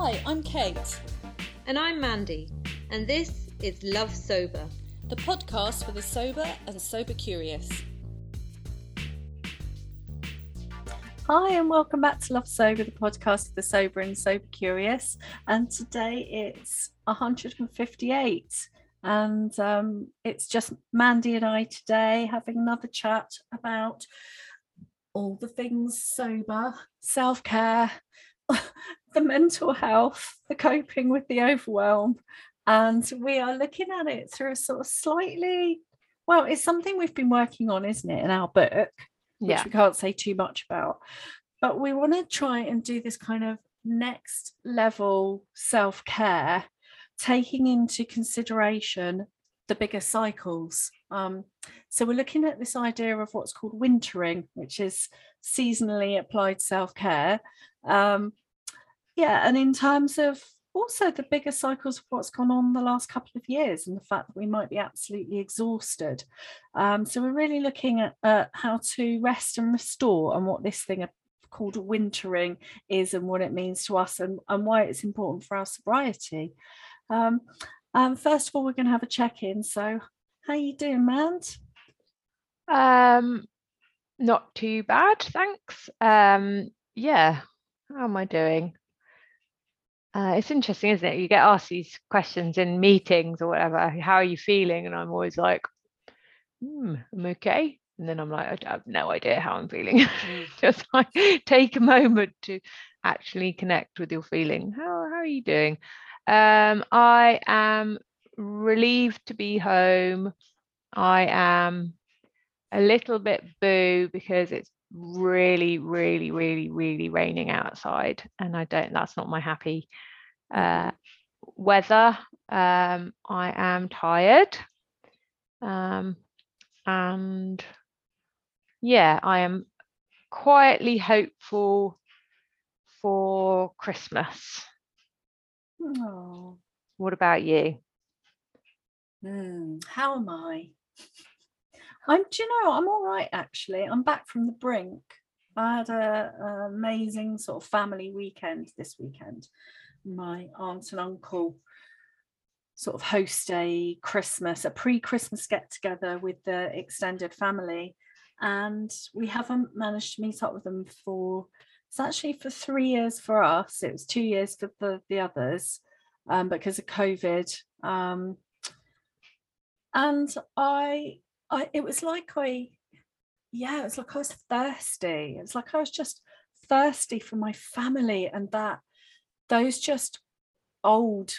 Hi, I'm Kate, And I'm Mandy, and this is Love Sober. the podcast for the sober and sober curious. Hi, and welcome back to Love Sober, the podcast for the sober and sober curious. And today it's 158, and um, it's just Mandy and I today having another chat about all the things sober, self care, the mental health, the coping with the overwhelm. And we are looking at it through a sort of slightly, well, it's something we've been working on, isn't it, in our book? which Yeah. we can't say too much about. But we want to try and do this kind of next level self care, taking into consideration the bigger cycles. Um, so we're looking at this idea of what's called wintering, which is seasonally applied self care. Um, yeah, and in terms of also the bigger cycles of what's gone on the last couple of years and the fact that we might be absolutely exhausted. Um, so we're really looking at how to rest and restore and what this thing called wintering is and what it means to us and, and why it's important for our sobriety. Um, um, first of all, we're going to have a check-in. So how are you doing, Mand? Um, not too bad, thanks. Um, yeah, how am I doing? Uh, it's interesting, isn't it? You get asked these questions in meetings or whatever. How are you feeling? And I'm always like, hmm, I'm okay. And then I'm like, I have no idea how I'm feeling. Just like take a moment to actually connect with your feeling. How how are you doing? Um, I am relieved to be home. I am a little bit boo because it's really, really, really, really raining outside, and I don't. That's not my happy uh, weather. Um, I am tired, um, and yeah, I am quietly hopeful for Christmas. Oh, What about you? hmm, how am I? I'm. Do you know? I'm all right actually. I'm back from the brink. I had a, a amazing sort of family weekend this weekend. My aunt and uncle sort of host a Christmas, a pre-Christmas get together with the extended family, and we haven't managed to meet up with them for. It's actually for three years for us. It was two years for the the others, um, because of COVID. Um, and I, I, it was like I, yeah, it was like I was thirsty. It's like I was just thirsty for my family and that those just old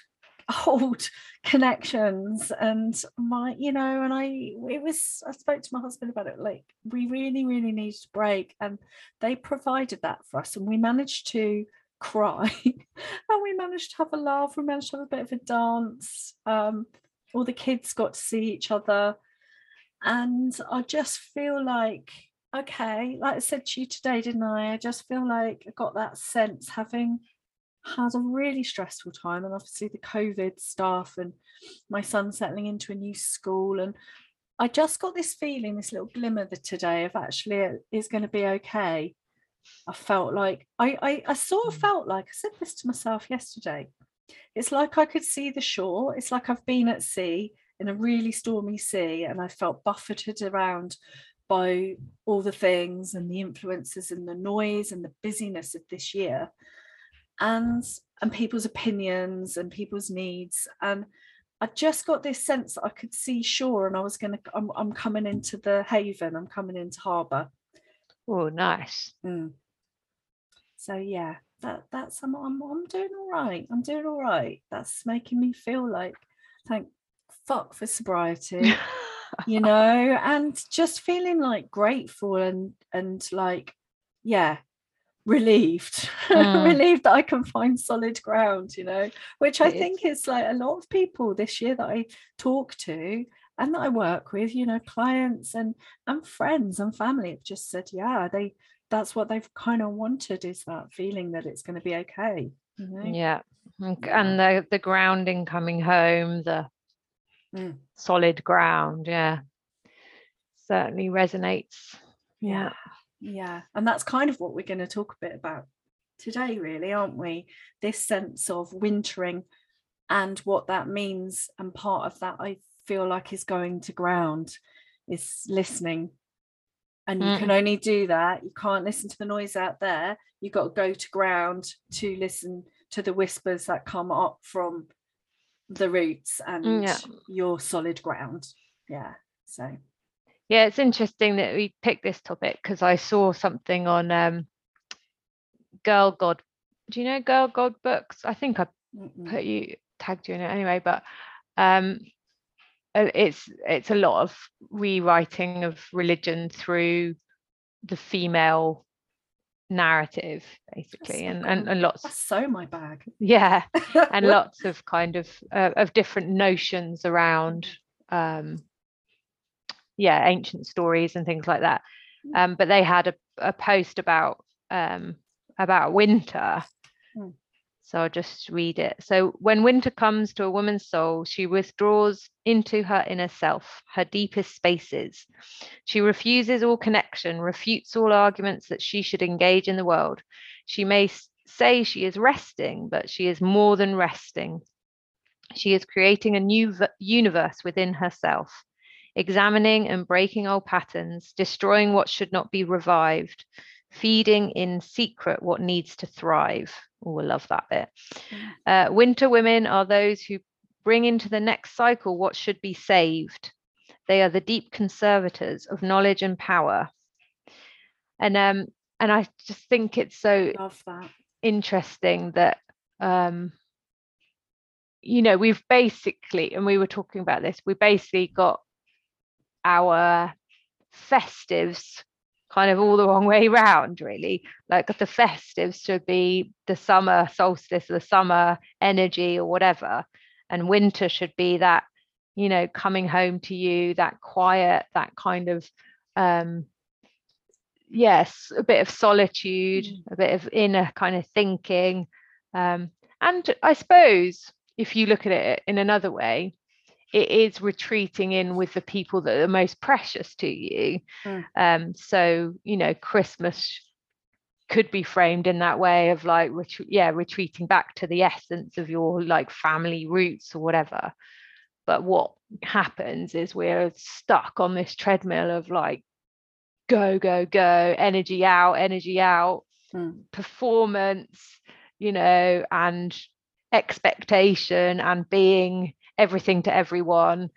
old connections and my you know and i it was i spoke to my husband about it like we really really needed a break and they provided that for us and we managed to cry and we managed to have a laugh we managed to have a bit of a dance um all the kids got to see each other and i just feel like okay like i said to you today didn't i? I just feel like i got that sense having had a really stressful time and obviously the covid stuff and my son settling into a new school and i just got this feeling this little glimmer that today of actually it is going to be okay. I felt like I, I i sort of mm. felt like i said this to myself yesterday it's like i could see the shore it's like i've been at sea in a really stormy sea and i felt buffeted around by all the things and the influences and the noise and the busyness of this year and and people's opinions and people's needs and I just got this sense that I could see shore and I was going to I'm, I'm coming into the haven I'm coming into harbour. Oh, nice. Mm. so yeah that that's I'm, I'm I'm doing all right I'm doing all right. That's making me feel like thank fuck for sobriety you know and just feeling like grateful and and like yeah relieved Mm. relieved that i can find solid ground you know which i think is like a lot of people this year that i talk to and that i work with you know clients and and friends and family have just said yeah they that's what they've kind of wanted is that feeling that it's going to be okay you know Yeah. And, Yeah. and the the grounding coming home, the Mm. solid ground, yeah. Certainly resonates. yeah yeah and that's kind of what we're going to talk a bit about today, really, aren't we? This sense of wintering and what that means. And part of that, I feel like, is going to ground, is listening. And you Mm. can only do that. You can't listen to the noise out there. You've got to go to ground to listen to the whispers that come up from the roots and Mm, yeah. your solid ground. Yeah. So Yeah, it's interesting that we picked this topic because I saw something on um, Girl God. Do you know Girl God books? I think I put you tagged you in it anyway, but um, uh, it's it's a lot of rewriting of religion through the female narrative, basically, so and, and and lots, that's so my bag. yeah, and lots of kind of uh, of different notions around um yeah ancient stories and things like that. Um but they had a, a post about um about winter. Hmm. so i'll just read it. So when winter comes to a woman's soul she withdraws into her inner self her deepest spaces. She refuses all connection refutes all arguments that she should engage in the world. She may say she is resting but she is more than resting. She is creating a new v- universe within herself, examining and breaking old patterns, destroying what should not be revived, feeding in secret what needs to thrive. Oh, I love that bit. Uh, winter women are those who bring into the next cycle what should be saved. They are the deep conservators of knowledge and power. And um, and I just think it's so Love that. interesting that um you know we've basically and we were talking about this we basically got our festives kind of all the wrong way round really. Like the festives should be the summer solstice the summer energy or whatever. And winter should be that you know coming home to you that quiet that kind of um yes a bit of solitude a bit of inner kind of thinking. Um and i suppose if you look at it in another way it is retreating in with the people that are most precious to you Mm. um so you know christmas could be framed in that way of like retreat yeah retreating back to the essence of your like family roots or whatever but what happens is we're stuck on this treadmill of like go go go energy out energy out Mm. performance you know and expectation and being everything to everyone.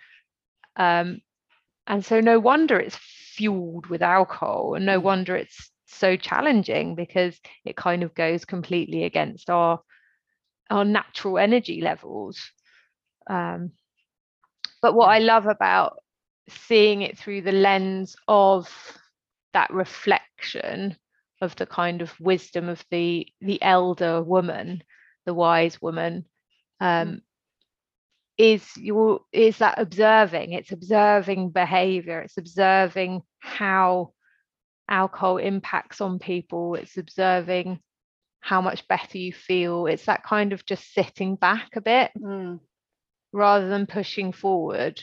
Um and so no wonder it's fueled with alcohol and no Mm. wonder it's so challenging because it kind of goes completely against our our natural energy levels. Um but what i love about seeing it through the lens of that reflection of the kind of wisdom of the the elder woman the wise woman um is your is that observing it's observing behavior it's observing how alcohol impacts on people it's observing how much better you feel it's that kind of just sitting back a bit Mm. rather than pushing forward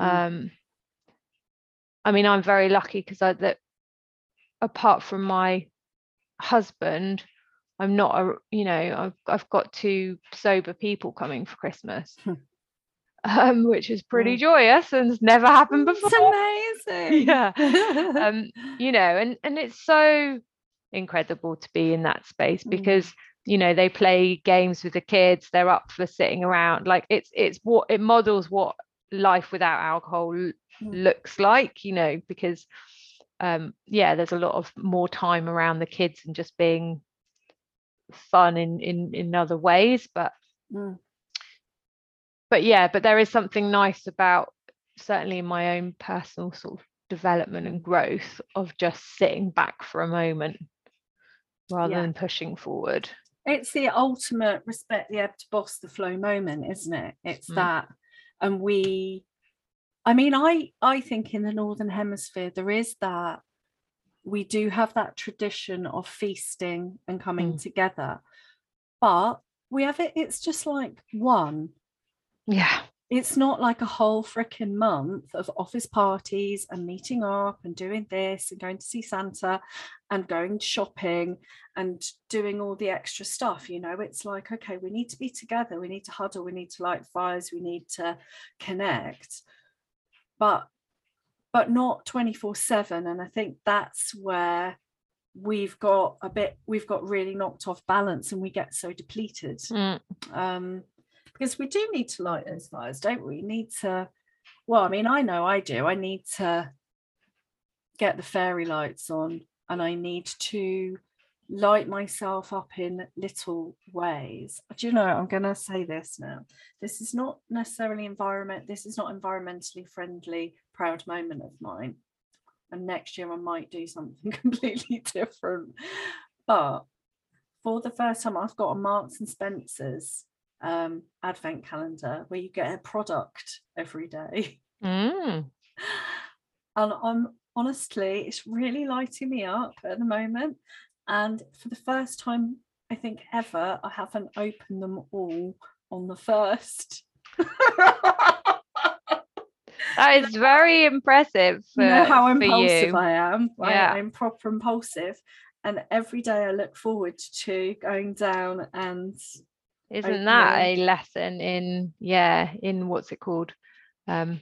Mm. um i mean i'm very lucky because i that apart from my husband i'm not a you know i've, I've got two sober people coming for christmas Hmm. Um which is pretty Mm. joyous and has never happened before It's amazing. Yeah. um you know and and it's so incredible to be in that space Mm. because you know they play games with the kids they're up for sitting around like it's it's what it models what life without alcohol Mm. looks like you know because um yeah there's a lot of more time around the kids and just being fun in in in other ways but Mm. But yeah but there is something nice about certainly in my own personal sort of development and growth of just sitting back for a moment rather Yeah. than pushing forward it's the ultimate respect the ebb to boss the flow moment isn't it it's Mm. that and we i mean i i think in the northern hemisphere there is that we do have that tradition of feasting and coming Mm. together but we have it it's just like one yeah it's not like a whole freaking month of office parties and meeting up and doing this and going to see Santa and going shopping and doing all the extra stuff. You know, it's like, okay, we need to be together, we need to huddle, we need to light fires, we need to connect. But but not 24 7 and i think that's where we've got a bit we've got really knocked off balance and we get so depleted Mm. um because we do need to light those fires don't we? we need to well i mean i know i do. I need to get the fairy lights on and i need to light myself up in little ways. Do you know i'm going to say this now. This is not necessarily environment this is not environmentally friendly proud moment of mine. And next year i might do something completely different. But for the first time i've got a marks and spencers um, advent calendar where you get a product every day Mm. and i'm honestly it's really lighting me up at the moment and for the first time i think ever i haven't opened them all on the first That is very impressive for, you know how impulsive you. I am, right? Yeah. I'm proper impulsive. And every day I look forward to going down and Isn't that a lesson in yeah, in what's it called? Um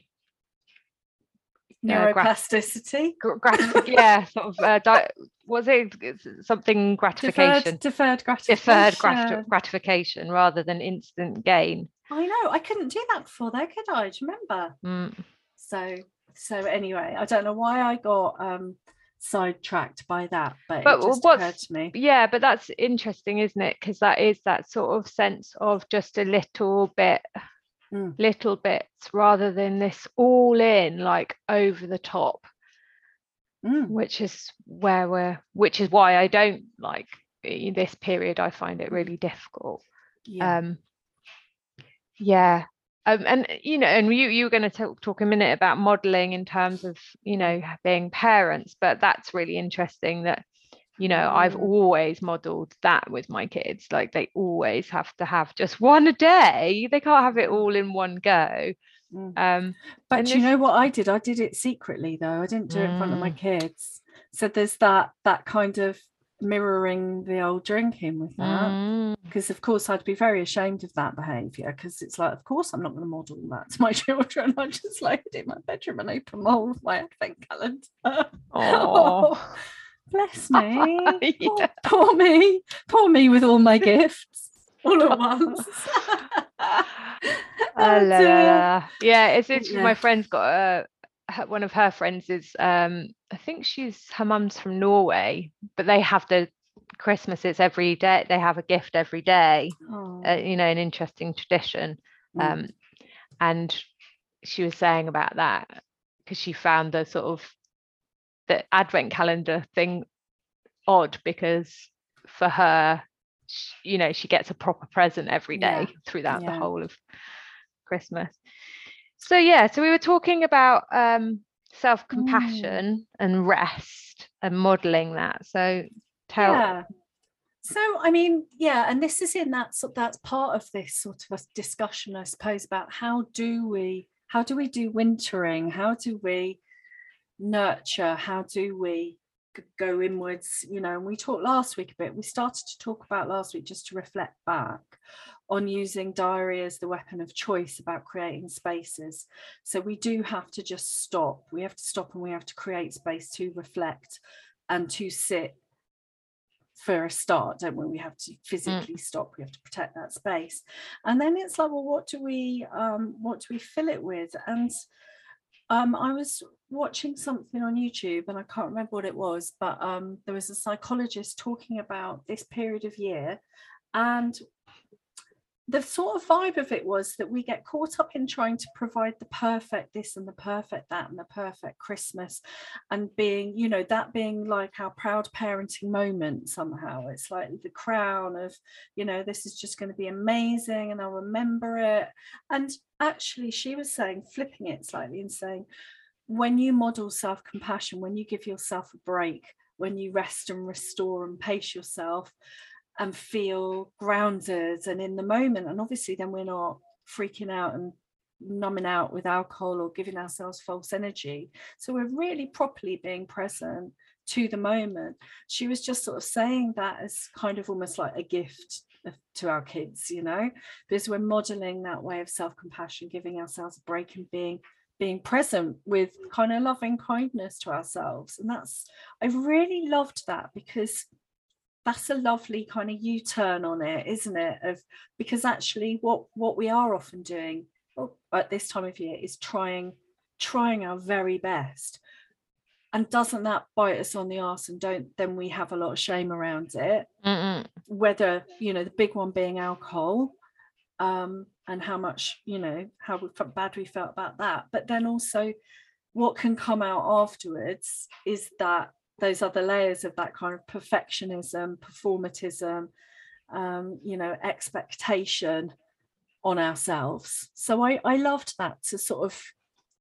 gra- neuroplasticity. gr- gratif- yeah, sort of uh, di- was it something gratification? Deferred, deferred gratification. Deferred grati- gratification rather than instant gain. I know. I couldn't do that before though, could I? Do you remember? Mm. So so anyway, I don't know why I got um sidetracked by that, but, But it just occurred to me. Yeah, but that's interesting, isn't it? Because that is that sort of sense of just a little bit, Mm. little bits rather than this all in, like over the top, Mm, which is where we're, which is why I don't like in this period, I find it really difficult. yeah. Um, yeah. Um, and you know, and you you were going to talk, talk a minute about modeling in terms of you know being parents, but that's really interesting that you know I've Mm. always modeled that with my kids. Like they always have to have just one a day. They can't have it all in one go. Mm. Um, But you know what I did? I did it secretly though. I didn't do it in front of my Mm. kids. So there's that that kind of mirroring the old drinking with that. mm, Because of course I'd be very ashamed of that behaviour because it's like, of course I'm not going to model that to my children. I just like it in my bedroom and open all my advent calendar. Aw. bless me. Poor, Yeah. poor me. Poor me with all my gifts all at once. Ah, Oh, la, la, la. Yeah, it's interesting. Yeah. My friend's got a her- one of her friends is um I think she's her mum's from Norway, but they have the Christmas. It's every day. They have a gift every day. Uh, you know, an interesting tradition. Mm. Um, and she was saying about that because she found the sort of the advent calendar thing odd because for her, sh- you know, she gets a proper present every day Yeah, throughout the yeah. whole of Christmas. So yeah, so we were talking about um, self-compassion and rest and modeling that. So tell yeah. So i mean yeah and this is in that sort that's part of this sort of a discussion i suppose about how do we how do we do wintering? How do we nurture? How do we go inwards? You know and we talked last week a bit we started to talk about last week just to reflect back on using diary as the weapon of choice about creating spaces so we do have to just stop we have to stop and we have to create space to reflect and to sit for a start, don't we? We have to physically stop. We have to protect that space, and then it's like, well, what do we, um, what do we fill it with? And um, I was watching something on YouTube, and I can't remember what it was, but um, there was a psychologist talking about this period of year, and the sort of vibe of it was that we get caught up in trying to provide the perfect this and the perfect that and the perfect Christmas and being, you know, that being like our proud parenting moment somehow. It's like the crown of, you know, this is just going to be amazing and I'll remember it. And actually, she was saying, flipping it slightly and saying, when you model self compassion, when you give yourself a break, when you rest and restore and pace yourself, and feel grounded and in the moment and obviously then we're not freaking out and numbing out with alcohol or giving ourselves false energy. So we're really properly being present to the moment. She was just sort of saying that as kind of almost like a gift to our kids you know because we're modeling that way of self-compassion giving ourselves a break and being being present with kind of loving kindness to ourselves. And that's i really loved that because that's a lovely kind of u-turn on it isn't it? Of because actually what what we are often doing at this time of year is trying trying our very best. And doesn't that bite us on the arse and don't then we have a lot of shame around it? Mm-mm. whether you know the big one being alcohol um, and how much you know how bad we felt about that. But then also what can come out afterwards is that those other layers of that kind of perfectionism performatism um, you know expectation on ourselves. So i i loved that to sort of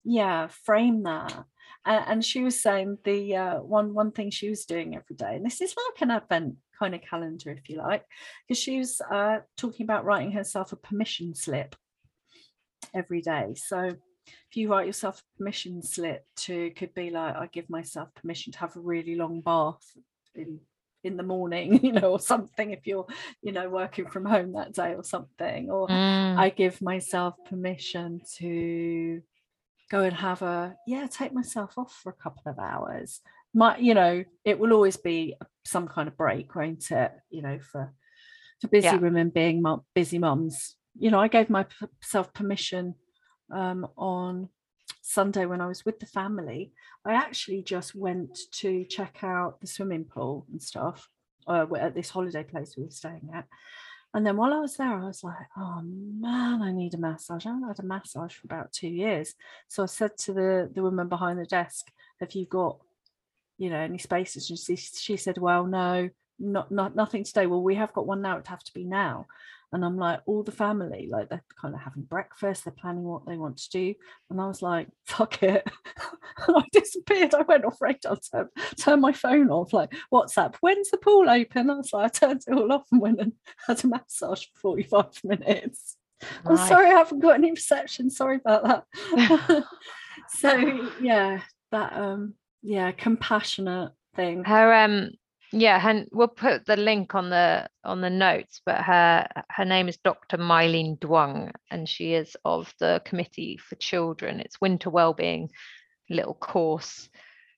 yeah frame that. Uh, and she was saying the uh, one one thing she was doing every day and this is like an advent kind of calendar if you like because she was uh, talking about writing herself a permission slip every day. So if you write yourself a permission slip to could be like i give myself permission to have a really long bath in in the morning you know or something if you're you know working from home that day or something or mm. i give myself permission to go and have a yeah take myself off for a couple of hours my you know it will always be some kind of break won't it you know for for busy yeah. women being mom, busy moms you know i gave myself permission um, on sunday when i was with the family i actually just went to check out the swimming pool and stuff uh, at this holiday place we were staying at and then while I was there, I was like, oh man, I need a massage. I haven't had a massage for about two years. So I said to the, the woman behind the desk, have you got, you know, any spaces? And she, she said, well, no, not, not nothing today. Well, we have got one now. It'd have to be now and I'm like, all the family, like they're kind of having breakfast, they're planning what they want to do. And I was like, fuck it. I disappeared. I went off radar, turned, turned my phone off, like, WhatsApp, when's the pool open? I was like, I turned it all off and went and had a massage for 45 minutes. Nice. I'm sorry I haven't got any reception. Sorry about that. so yeah, that um yeah, compassionate thing. Her um yeah and we'll put the link on the on the notes but her her name is dr mylien duong and she is of the committee for children it's winter wellbeing little course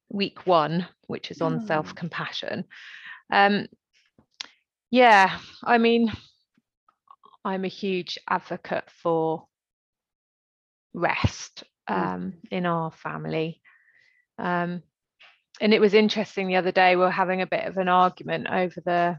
week one which is on mm. self-compassion um yeah i mean i'm a huge advocate for rest mm. um in our family um and it was interesting the other day we were having a bit of an argument over the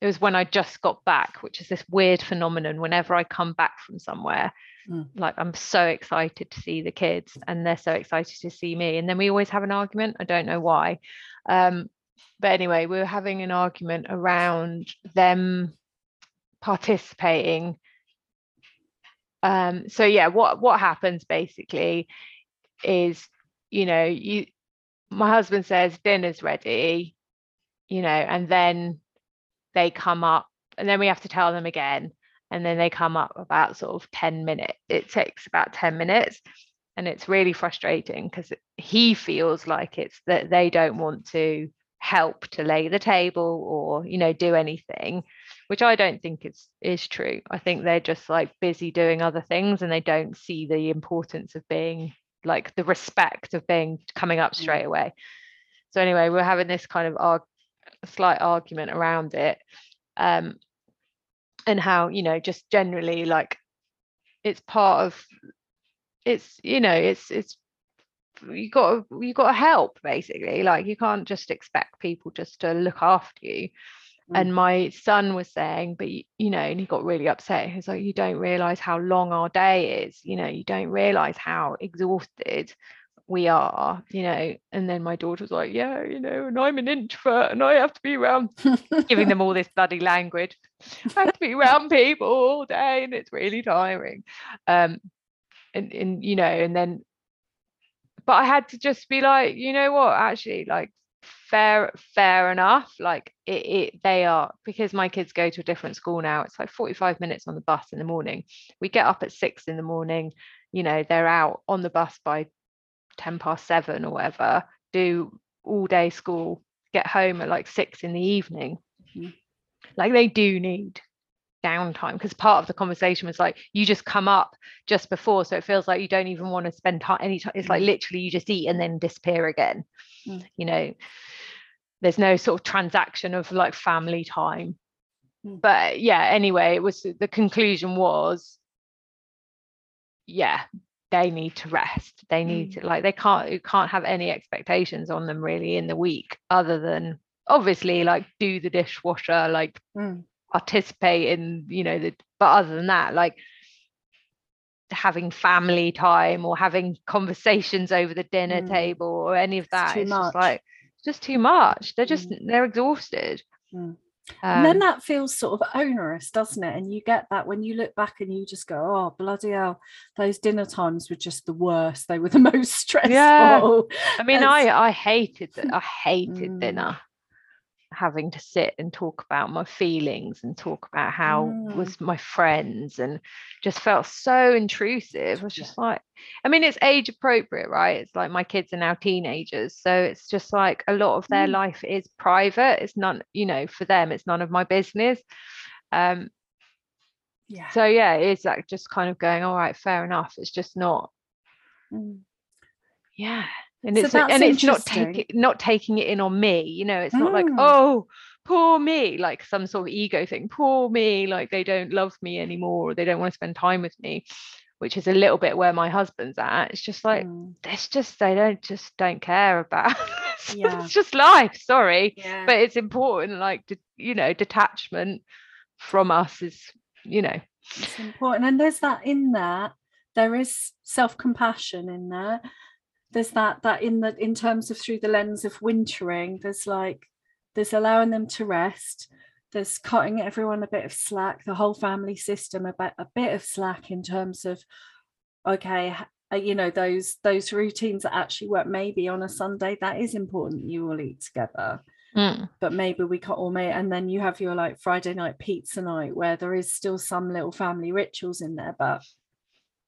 it was when I just got back, which is this weird phenomenon. Whenever I come back from somewhere, mm. like I'm so excited to see the kids and they're so excited to see me. And then we always have an argument. I don't know why. Um, but anyway, we were having an argument around them participating. Um, so yeah, what what happens basically is, you know, you my husband says dinner's ready, you know, and then they come up and then we have to tell them again. And then they come up about sort of 10 minutes. It takes about 10 minutes. And it's really frustrating because he feels like it's that they don't want to help to lay the table or, you know, do anything, which I don't think is is true. I think they're just like busy doing other things and they don't see the importance of being like the respect of being coming up straight mm. away. So anyway we're having this kind of arg- slight argument around it um and how you know just generally like it's part of it's you know it's it's you got you got to help basically. Like you can't just expect people just to look after you and mm. my son was saying but you, you know and he got really upset. He's like you don't realize how long our day is you know you don't realize how exhausted we are you know. And then my daughter was like yeah you know and i'm an introvert and i have to be around giving them all this bloody language. I have to be around people all day and it's really tiring. Um and, and you know and then but i had to just be like you know what? Actually like fair fair enough like it, it, they are because my kids go to a different school now it's like 45 minutes on the bus in the morning we get up at six in the morning you know they're out on the bus by 10 past 7 or whatever do all day school get home at like 6 in the evening Mhm. like they do need downtime because part of the conversation was like you just come up just before so it feels like you don't even want to spend time any time it's like literally you just eat and then disappear again Mm. you know there's no sort of transaction of like family time Mm. but yeah anyway it was the conclusion was yeah they need to rest they need to like they can't you can't have any expectations on them really in the week other than obviously like do the dishwasher like Mm. Participate in you know the but other than that like having family time or having conversations over the dinner Mm. table or any of that it's much. just like just too much they're just they're exhausted Mm. and then Um, that feels sort of onerous, doesn't it? And you get that when you look back and you just go, "Oh bloody hell, those dinner times were just the worst. They were the most stressful." Yeah. I mean, It's- I I hated I hated Mm. dinner, having to sit and talk about my feelings and talk about how Mm. was my friends and just felt so intrusive. I was Yeah. just like, I mean, it's age appropriate, right? It's like my kids are now teenagers, so it's just like a lot of their Mm. life is private. It's none, you know, for them, it's none of my business. Um, yeah. so yeah, it's like just kind of going, all right, fair enough. It's just not Mm. yeah and So it's like- and it's not taking not taking it in on me you know it's not like Mm. oh poor me like some sort of ego thing poor me like they don't love me anymore or they don't want to spend time with me which is a little bit where my husband's at it's just like Mm. it's just they don't just don't care about it's, Yeah. it's just life sorry yeah. but it's important like de- you know detachment from us is you know it's important and there's that in there there is self-compassion in there there's that that in the in terms of through the lens of wintering there's like there's allowing them to rest there's cutting everyone a bit of slack the whole family system about a bit of slack in terms of okay uh, you know those those routines that actually work maybe on a sunday that is important you all eat together Mm. but maybe we can't all make and then you have your like friday night pizza night where there is still some little family rituals in there but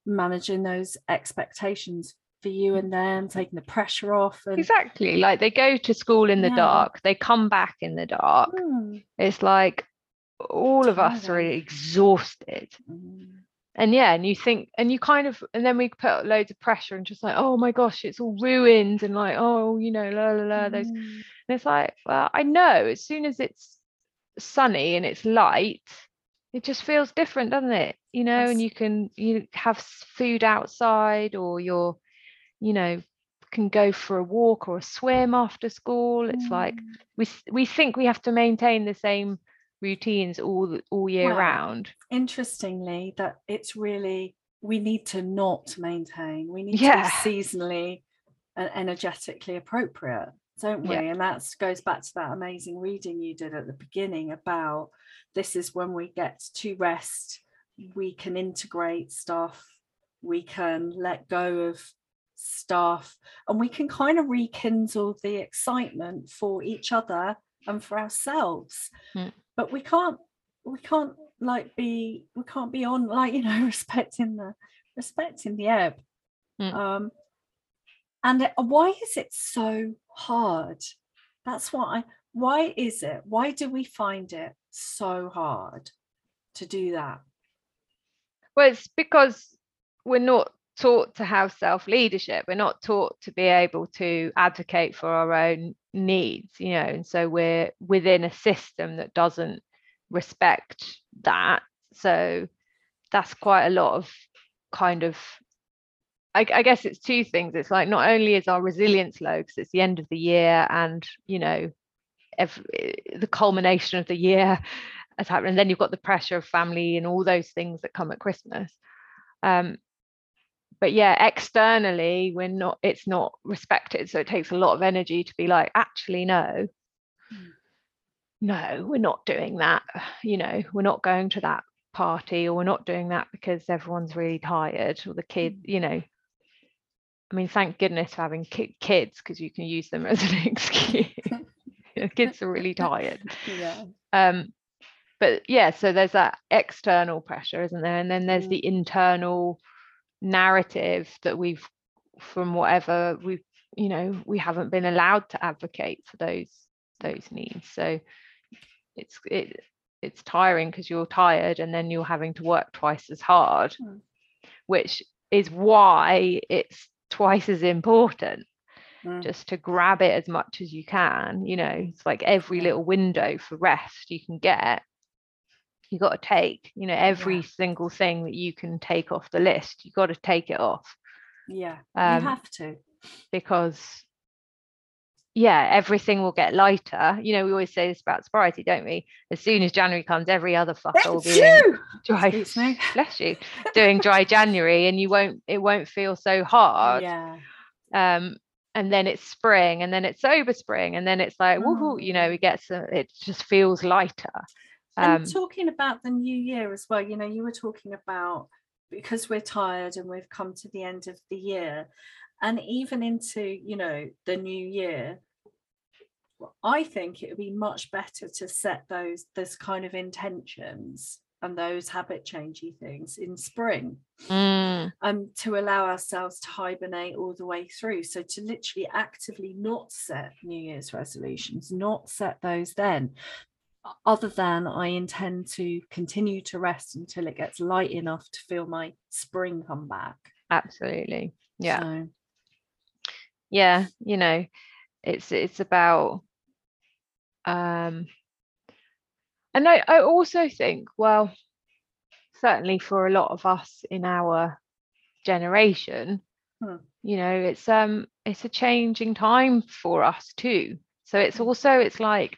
managing those expectations for you and them taking the pressure off and exactly like they go to school in the Yeah. dark they come back in the dark. Hmm, it's like all of us are exhausted. Mm, and yeah and you think and you kind of and then we put loads of pressure and just like oh my gosh it's all ruined and like oh you know la la la those mm, and it's like well i know as soon as it's sunny and it's light it just feels different doesn't it? You know Yes. and you can you have food outside or you're you know can go for a walk or a swim after school it's like mm. we we think we have to maintain the same routines all all year Well, round interestingly that it's really we need to not maintain we need Yeah. to be seasonally and energetically appropriate don't we Yeah. and that goes back to that amazing reading you did at the beginning about this is when we get to rest we can integrate stuff we can let go of stuff and we can kind of rekindle the excitement for each other and for ourselves Mm. but we can't we can't like be we can't be on like you know respecting the respecting the ebb Mm. um and it- why is it so hard that's why why is it why do we find it so hard to do that well it's because we're not taught to have self leadership we're not taught to be able to advocate for our own needs you know and so we're within a system that doesn't respect that. So that's quite a lot of kind of I, I guess it's two things. It's like not only is our resilience low because it's the end of the year and you know every, the culmination of the year has happened and then you've got the pressure of family and all those things that come at christmas. Um but yeah externally we're not it's not respected so it takes a lot of energy to be like actually no. Mm. no we're not doing that you know we're not going to that party or we're not doing that because everyone's really tired or the kid you know. I mean thank goodness for having ki- kids because you can use them as an excuse. Kids are really tired. Yeah. Um but yeah so there's that external pressure isn't there? And then there's Mm. the internal narrative that we've from whatever we've you know we haven't been allowed to advocate for those those needs so it's it it's tiring because you're tired and then you're having to work twice as hard Mm. which is why it's twice as important Mm. just to grab it as much as you can you know it's like every little window for rest you can get you got to take you know every Yeah. single thing that you can take off the list you got to take it off. Yeah um, you have to. because yeah everything will get lighter. You know we always say this about sobriety don't we? As soon as january comes every other fucker will be dry bless you. Doing dry january and you won't it won't feel so hard. Yeah. Um and then it's spring and then it's sober spring and then it's like woohoo you know we get some it just feels lighter um and talking about the new year as well you know you were talking about because we're tired and we've come to the end of the year and even into you know the new year i think it would be much better to set those those kind of intentions and those habit changey things in spring mm, um to allow ourselves to hibernate all the way through. So to literally actively not set new year's resolutions not set those then other than i intend to continue to rest until it gets light enough to feel my spring come back absolutely yeah so, yeah you know it's it's about um and I, I also think well certainly for a lot of us in our generation Hmm. you know it's um it's a changing time for us too so it's Mm. also it's like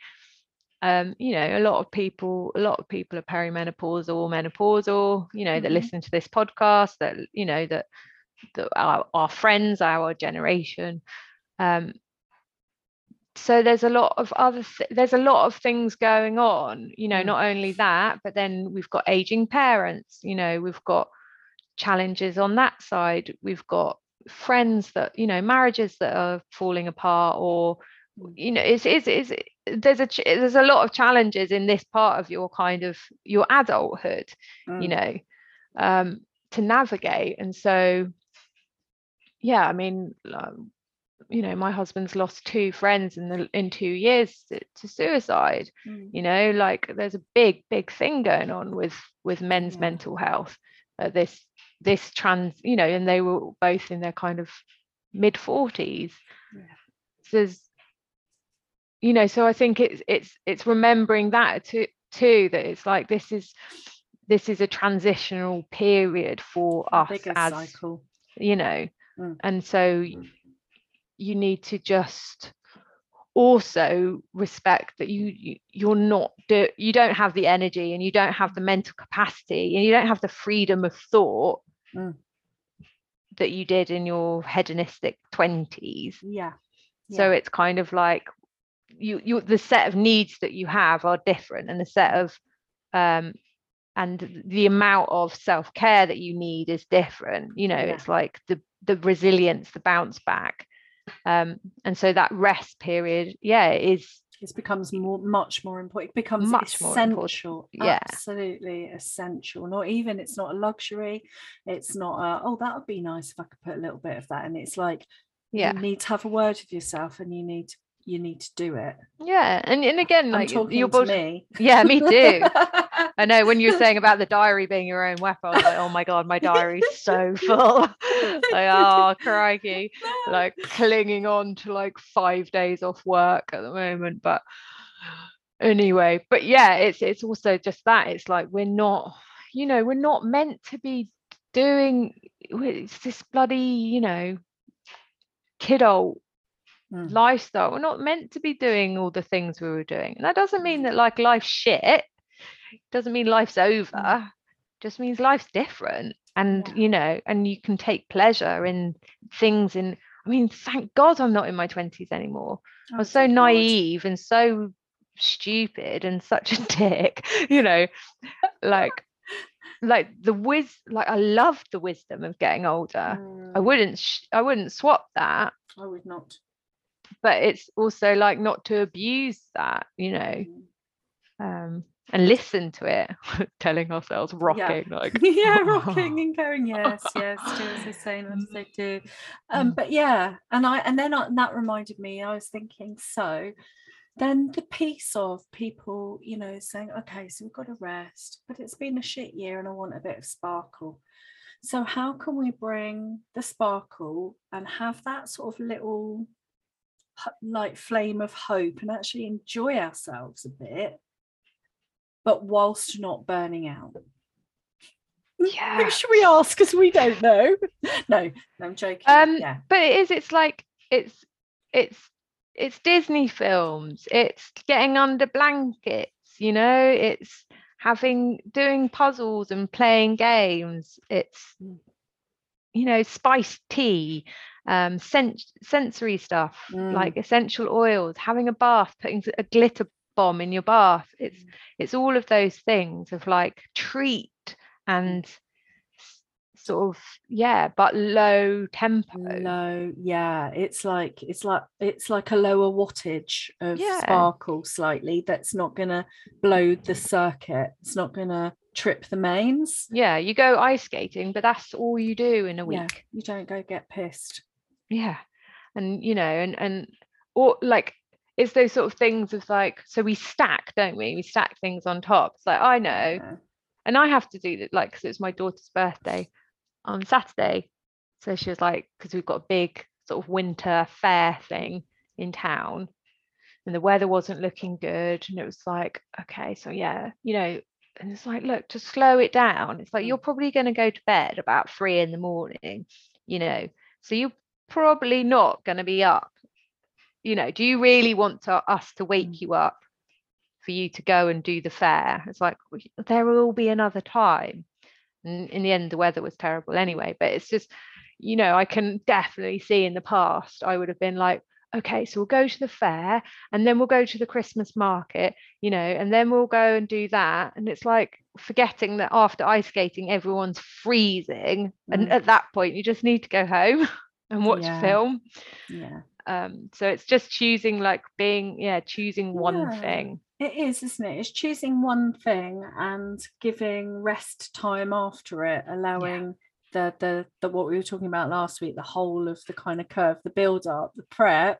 um you know a lot of people a lot of people are perimenopausal or menopausal you know that Mhm. listen to this podcast that you know that that our, our friends our generation um so there's a lot of other th- there's a lot of things going on you know Mm. not only that but then we've got aging parents you know we've got challenges on that side we've got friends that you know marriages that are falling apart or. You know it's it's, it's there's a ch- there's a lot of challenges in this part of your kind of your adulthood you mm, know um to navigate and so yeah i mean um, you know my husband's lost two friends in the in two years to, to suicide mm, you know like there's a big big thing going on with with men's Yeah. mental health uh, this this trans you know and they were both in their kind of mid 40s Yeah. there's you know so i think it's it's it's remembering that too too that it's like this is this is a transitional period for us as cycle. you know Mm. and so you need to just also respect that you, you you're not do, you don't have the energy and you don't have the mental capacity and you don't have the freedom of thought Mm. that you did in your hedonistic 20s yeah. So it's kind of like you you the set of needs that you have are different and the set of um and the amount of self-care that you need is different. You know Yeah. it's like the the resilience the bounce back. Um and so that rest period yeah is it becomes more much more important it becomes Much essential yeah. absolutely essential. Not even it's not a luxury it's not a, oh that would be nice if i could put a little bit of that and it's like yeah. you need to have a word with yourself and you need you need to do it yeah and, and again i'm like talking your to body me yeah me too I know when you were saying about the diary being your own weapon, I was like, oh my god, my diary's so full. like, oh crikey. Like clinging on to like five days off work at the moment. But anyway, but yeah, it's it's also just that. It's like we're not, you know, we're not meant to be doing it's this bloody, you know, kiddo Mm. lifestyle. We're not meant to be doing all the things we were doing. And that doesn't mean that like life's shit. Doesn't mean life's over. Just means life's different. And Yeah. you know, and you can take pleasure in things in I mean, thank God I'm not in my 20s anymore. I Oh, was so God. naive and so stupid and such a dick, you know, like like the wis like I loved the wisdom of getting older. I Mm, wouldn't sh- I wouldn't swap that i would not but it's also like not to abuse that you know Mm. um and listen to it, telling ourselves rocking like yeah, rocking and going, yes, yes, do as they say, not as they do. Um, Mm. but yeah, and I and then I, and that reminded me, I was thinking, so then the piece of people, you know, saying, okay, so we've got to rest, but it's been a shit year and I want a bit of sparkle. So how can we bring the sparkle and have that sort of little like flame of hope and actually enjoy ourselves a bit, but whilst not burning out? Yeah. Who should we ask? Because we don't know. no, no, I'm joking. Um, yeah. but it is. It's like it's it's it's Disney films. It's getting under blankets. You know, it's having doing puzzles and playing games. It's Mm. you know spiced tea, um, sens- sensory stuff Mm. like essential oils, having a bath, putting a glitter bomb in your bath. It's Mm. it's all of those things of like treat and s- sort of yeah, but low tempo. Low, yeah. It's like it's like it's like a lower wattage of Yeah. sparkle slightly. That's not gonna blow the circuit. It's not gonna trip the mains. Yeah, you go ice skating, but that's all you do in a Yeah, week. you don't go get pissed. Yeah. And you know, and and or like it's those sort of things of like, so we stack, don't we? We stack things on top. It's like I know, Yeah. and I have to do that, like, because it's my daughter's birthday on Saturday. So she was like, because we've got a big sort of winter fair thing in town, and the weather wasn't looking good, and it was like, okay, so yeah, you know, and it's like, look, to slow it down. It's like Mm. you're probably going to go to bed about three in the morning, you know, so you're probably not going to be up. You know, do you really want to, us to wake Mm. you up for you to go and do the fair? It's like there will be another time. And in the end, the weather was terrible anyway. But it's just, you know, I can definitely see in the past, I would have been like, okay, so we'll go to the fair and then we'll go to the Christmas market, you know, and then we'll go and do that. And it's like forgetting that after ice skating, everyone's freezing. And Mm. at that point, you just need to go home and watch Yeah. film. Yeah. Um, so it's just choosing, like being, yeah, choosing one Yeah. thing. It is, isn't it? It's choosing one thing and giving rest time after it, allowing the the the what we were talking about last week, the whole of the kind of curve, the build up, the prep,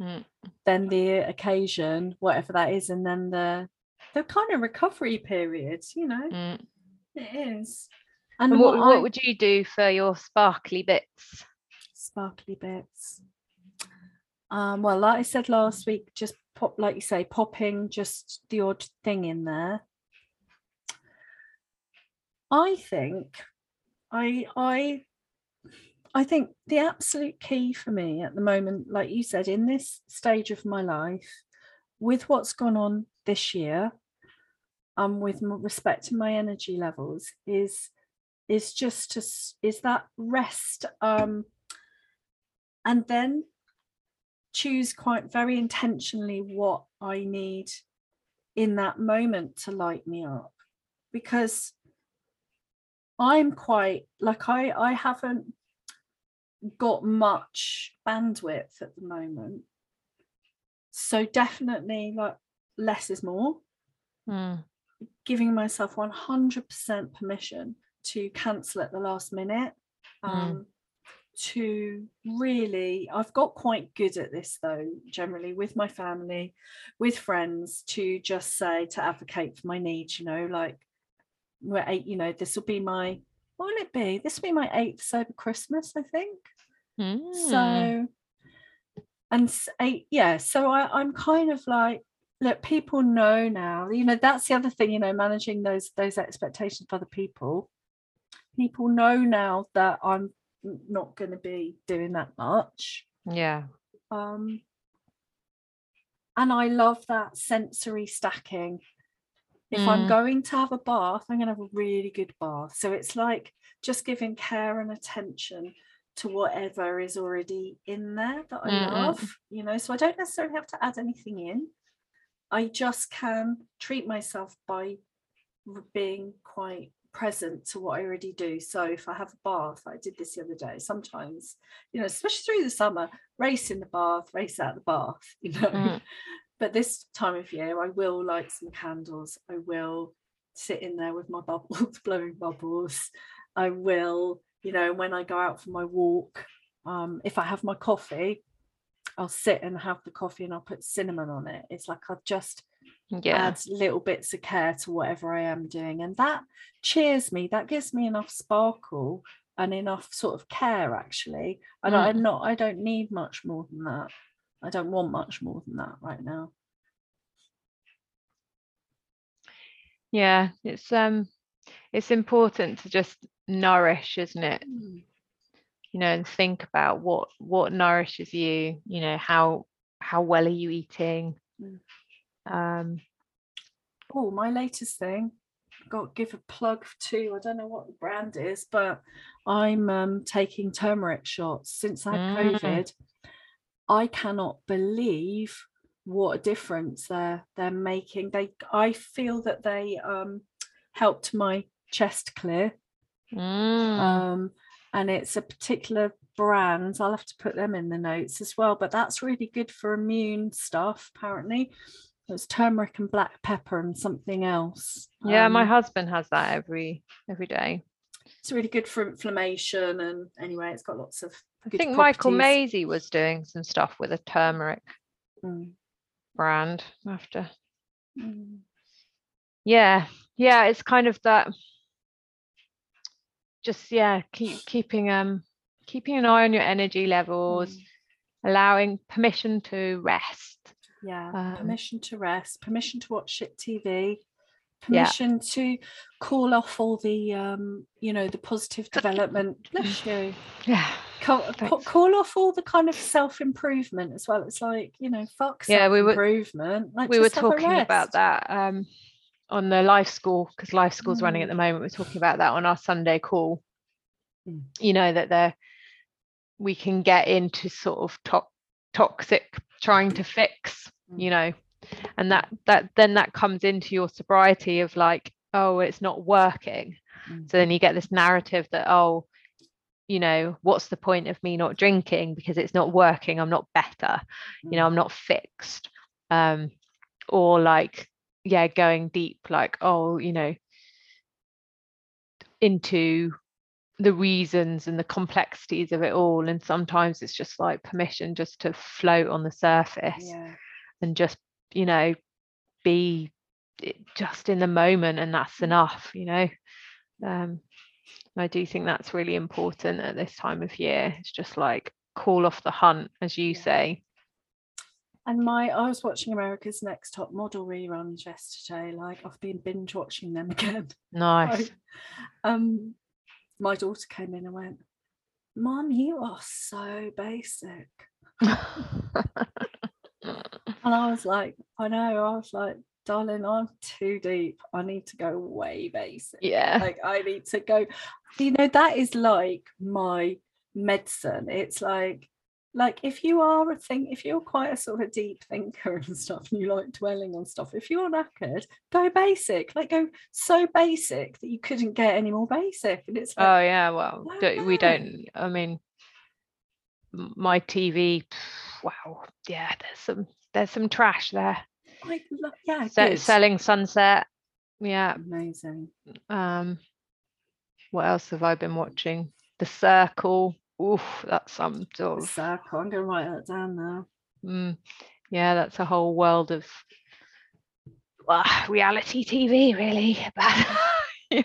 Mm. then the occasion, whatever that is, and then the the kind of recovery period, you know, Mm. it is. And And, what, what, what would you do for your sparkly bits? Sparkly bits. Um, well, like I said last week, just pop, like you say, popping just the odd thing in there. I think, I, I, I think the absolute key for me at the moment, like you said, in this stage of my life, with what's gone on this year, um, with respect to my energy levels, is is just to is that rest um and then choose quite very intentionally what I need in that moment to light me up because I'm quite like I I haven't got much bandwidth at the moment so definitely like less is more Mm. giving myself 100% permission to cancel at the last minute Mm. To really i've got quite good at this though generally with my family with friends to just say to advocate for my needs you know like we're eight you know this will be my what will it be? This will be my eighth sober christmas i think. Mm. so and eight yeah so I, i'm kind of like look people know now you know that's the other thing you know managing those those expectations for other people. People know now that i'm not going to be doing that much yeah. um and i love that sensory stacking if i'm Mm. going to have a bath i'm going to have a really good bath so it's like just giving care and attention to whatever is already in there that i Mm-mm. love you know so i don't necessarily have to add anything in i just can treat myself by being quite present to what i already do so if i have a bath i did this the other day sometimes you know especially through the summer race in the bath race out the bath you know Mm. but this time of year I will light some candles. I will sit in there with my bubbles, blowing bubbles. I will, you know, when I go out for my walk, um, if I have my coffee, I'll sit and have the coffee and I'll put cinnamon on it. It's like I've just Yeah. add little bits of care to whatever I am doing. And that cheers me, that gives me enough sparkle and enough sort of care actually. And I'm not I don't need much more than that. I don't want much more than that right now. Yeah. It's um it's important to just nourish, isn't it? You know, and think about what what nourishes you, you know, how how well are you eating? Mm. Um Oh, my latest thing. Got give a plug to I don't know what the brand is, but I'm um, taking turmeric shots since I had Mm. COVID. I cannot believe what a difference they're they're making. They I feel that they um, helped my chest clear. mm, Um, and it's a particular brand. I'll have to put them in the notes as well. But that's really good for immune stuff, apparently. It's turmeric and black pepper and something else. yeah, my Um, husband has that every every day. it's really good for inflammation and anyway, it's got lots of I think Michael properties. Maisie was doing some stuff with a turmeric Mm, brand after. mm. Yeah, yeah, it's kind of that just yeah, keep keeping um keeping an eye on your energy levels, Mm. allowing permission to rest. Yeah, Um, permission to rest, permission to watch shit TV, Yeah. permission to call off all the um, you know, the positive development. Bless you. Yeah. Call, call off all the kind of self-improvement as well. It's like, you know, fuck Yeah, we were- self-improvement. like, we were talking about that um on the life school because life school's running at Mm. the moment. We're talking about that on our Sunday call. Mm. You know that there we can get into sort of to- toxic trying to fix, Mm. you know, and that that then that comes into your sobriety of like, oh, it's not working. Mm. So then you get this narrative that oh, you know, what's the point of me not drinking because it's not working? I'm not better you know Mm. i'm not fixed um or like yeah going deep like oh you know into the reasons and the complexities of it all and sometimes it's just like permission just to float on the surface Yeah. and just you know be just in the moment and that's enough you know um i do think that's really important at this time of year it's just like call off the hunt as you Yeah. say And my I was watching America's Next Top Model reruns yesterday. Like I've been binge watching them again. nice um my daughter came in and went, Mom, you are so basic. And I was like, I know, I was like, darling, I'm too deep. I need to go way basic. yeah Like I need to go, you know, that is like my medicine. It's like like if you are a thing, if you're quite a sort of a deep thinker and stuff, and you like dwelling on stuff, if you're knackered, go basic. Like go so basic that you couldn't get any more basic. And it's like, oh yeah well do, we don't i mean my tv wow yeah there's some there's some trash there yeah, Se- selling sunset yeah amazing. um what else have i been watching the circle Oof, that's some sort of. I'm gonna write that down now. mm, yeah that's a whole world of ah, reality tv really but yeah.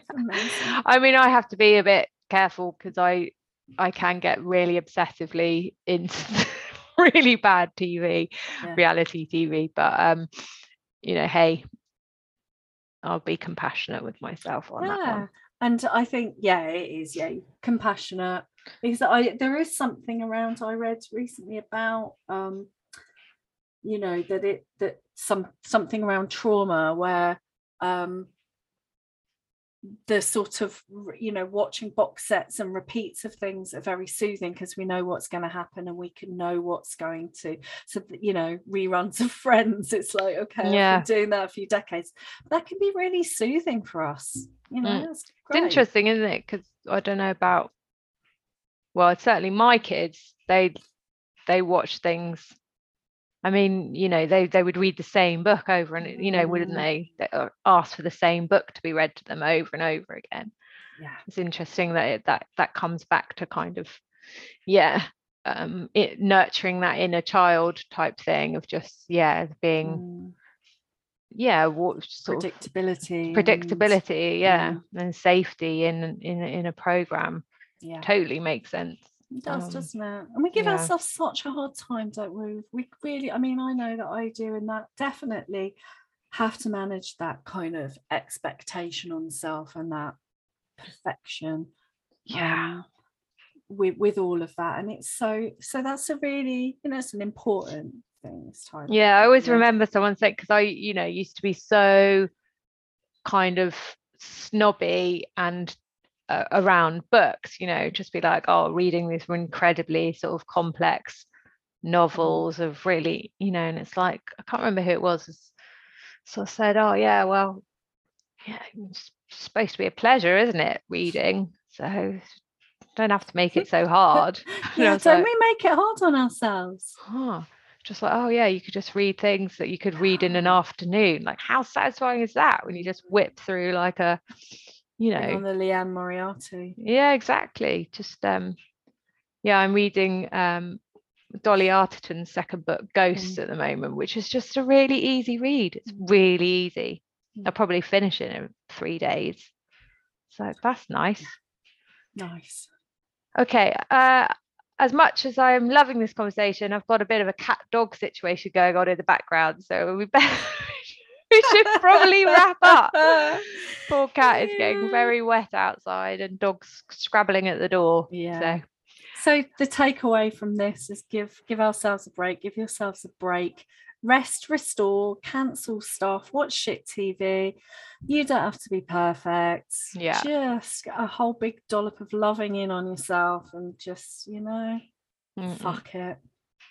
I mean, I have to be a bit careful because I I can get really obsessively into really bad TV, Yeah. reality TV. But um, you know, hey, I'll be compassionate with myself on that yeah one. and i think yeah it is yeah compassionate because i there is something around i read recently about um you know that it that some something around trauma where um the sort of you know watching box sets and repeats of things are very soothing because we know what's going to happen and we can know what's going to so you know reruns of friends it's like okay Yeah. i've been doing that a few decades that can be really soothing for us you know Mm. It's interesting, isn't it? Because I don't know about. Well, certainly my kids. They they watch things I mean, you know, they they would read the same book over and you know, wouldn't Mm. they? They uh, ask for the same book to be read to them over and over again. Yeah. It's interesting that it, that that comes back to kind of, yeah, um, it nurturing that inner child type thing of just yeah being Mm. yeah what sort of Predictability. and- predictability, yeah, yeah. and safety in in in a program Yeah. totally makes sense. It does, Um, doesn't it? And we give yeah. ourselves such a hard time, don't we? We really, I mean, I know that I do, and that definitely have to manage that kind of expectation on self and that perfection. um, with with all of that, and it's so so that's a really you know it's an important thing this time. Yeah, I always remember someone said because I, you know, used to be so kind of snobby and uh, around books, you know, just be like, oh, reading these incredibly sort of complex novels of really, you know, and it's like I can't remember who it was, s- sort of said, oh yeah, well, yeah, it's supposed to be a pleasure, isn't it, reading? So don't have to make it so hard. Yeah, don't like, we make it hard on ourselves? huh. Just like, oh yeah, you could just read things that you could read in an afternoon. Like, how satisfying is that when you just whip through like a, you Bring on the Liane Moriarty. yeah, exactly. Just um, yeah, I'm reading um Dolly Alderton's second book, Ghosts, at the moment, which is just a really easy read. It's really easy. I'll probably finish it in three days. So that's nice. Nice. Okay. Uh, as much as I'm loving this conversation, I've got a bit of a cat dog situation going on in the background. So we better we should probably wrap up. Poor cat is getting very wet outside and dogs scrabbling at the door. Yeah. So So the takeaway from this is give give ourselves a break, give yourselves a break, rest, restore, cancel stuff, watch shit TV. You don't have to be perfect. Yeah. Just a whole big dollop of loving in on yourself and just, you know, mm-mm. fuck it.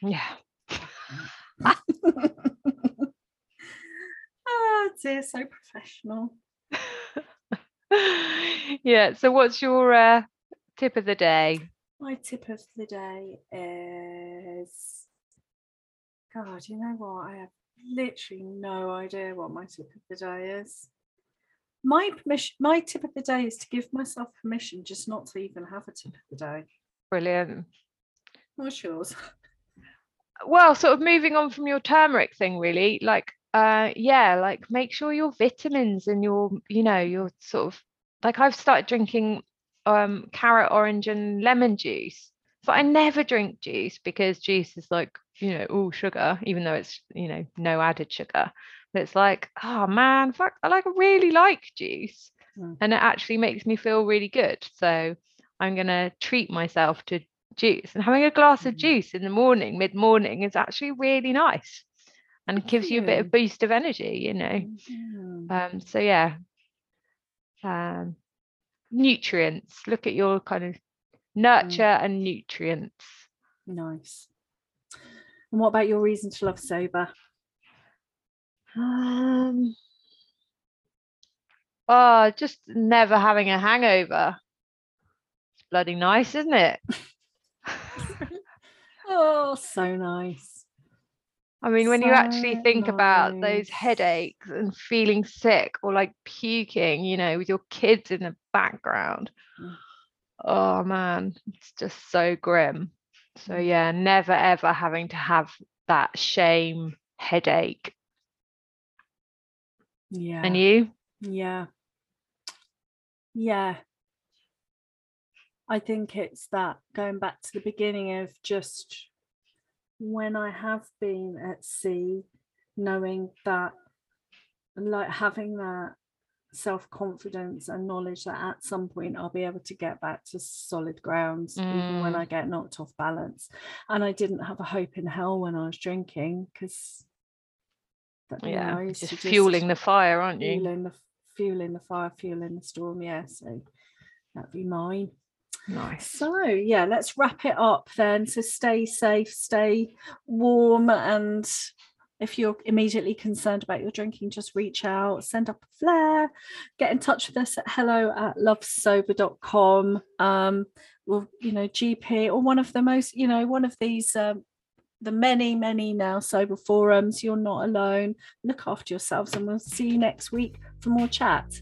yeah. oh dear, so professional. yeah. So what's your uh, tip of the day? My tip of the day is God, you know what? I have literally no idea what my tip of the day is. My permission my tip of the day is to give myself permission just not to even have a tip of the day. Brilliant. What's yours? well sort of moving on from your turmeric thing really like uh yeah like make sure your vitamins and your you know your sort of like i've started drinking um carrot orange and lemon juice so i never drink juice because juice is like you know all sugar even though it's you know no added sugar but it's like oh man fuck i like really like juice Mm. and it actually makes me feel really good so i'm going to treat myself to juice and having a glass of Mhm. juice in the morning mid morning is actually really nice and Good gives you a bit of boost of energy you know Mm. um so yeah um nutrients look at your kind of nurture and nutrients Nice. And what about your reason to love sober? um oh just never having a hangover it's bloody nice isn't it Oh, so nice. I mean, when you actually So think about those headaches and feeling sick or like puking, you know, with your kids in the background. Mm. Oh man, it's just so grim. So Mm. yeah, never ever having to have that shame headache. Yeah. And you? Yeah. Yeah. I think it's that going back to the beginning of just when I have been at sea, knowing that, like having that self confidence and knowledge that at some point I'll be able to get back to solid grounds, even when Mm. I get knocked off balance. And I didn't have a hope in hell when I was drinking because. Yeah, just fueling the fire, aren't you? fueling the fueling the fire, fueling the storm. Yeah, so that'd be mine. Nice. So yeah, let's wrap it up then. So stay safe, stay warm, and if you're immediately concerned about your drinking, just reach out, send up a flare, get in touch with us at hello at lovesober.com. Um, or you know, GP or one of the most, you know, one of these um the many, many now sober forums. You're not alone. Look after yourselves, and we'll see you next week for more chat.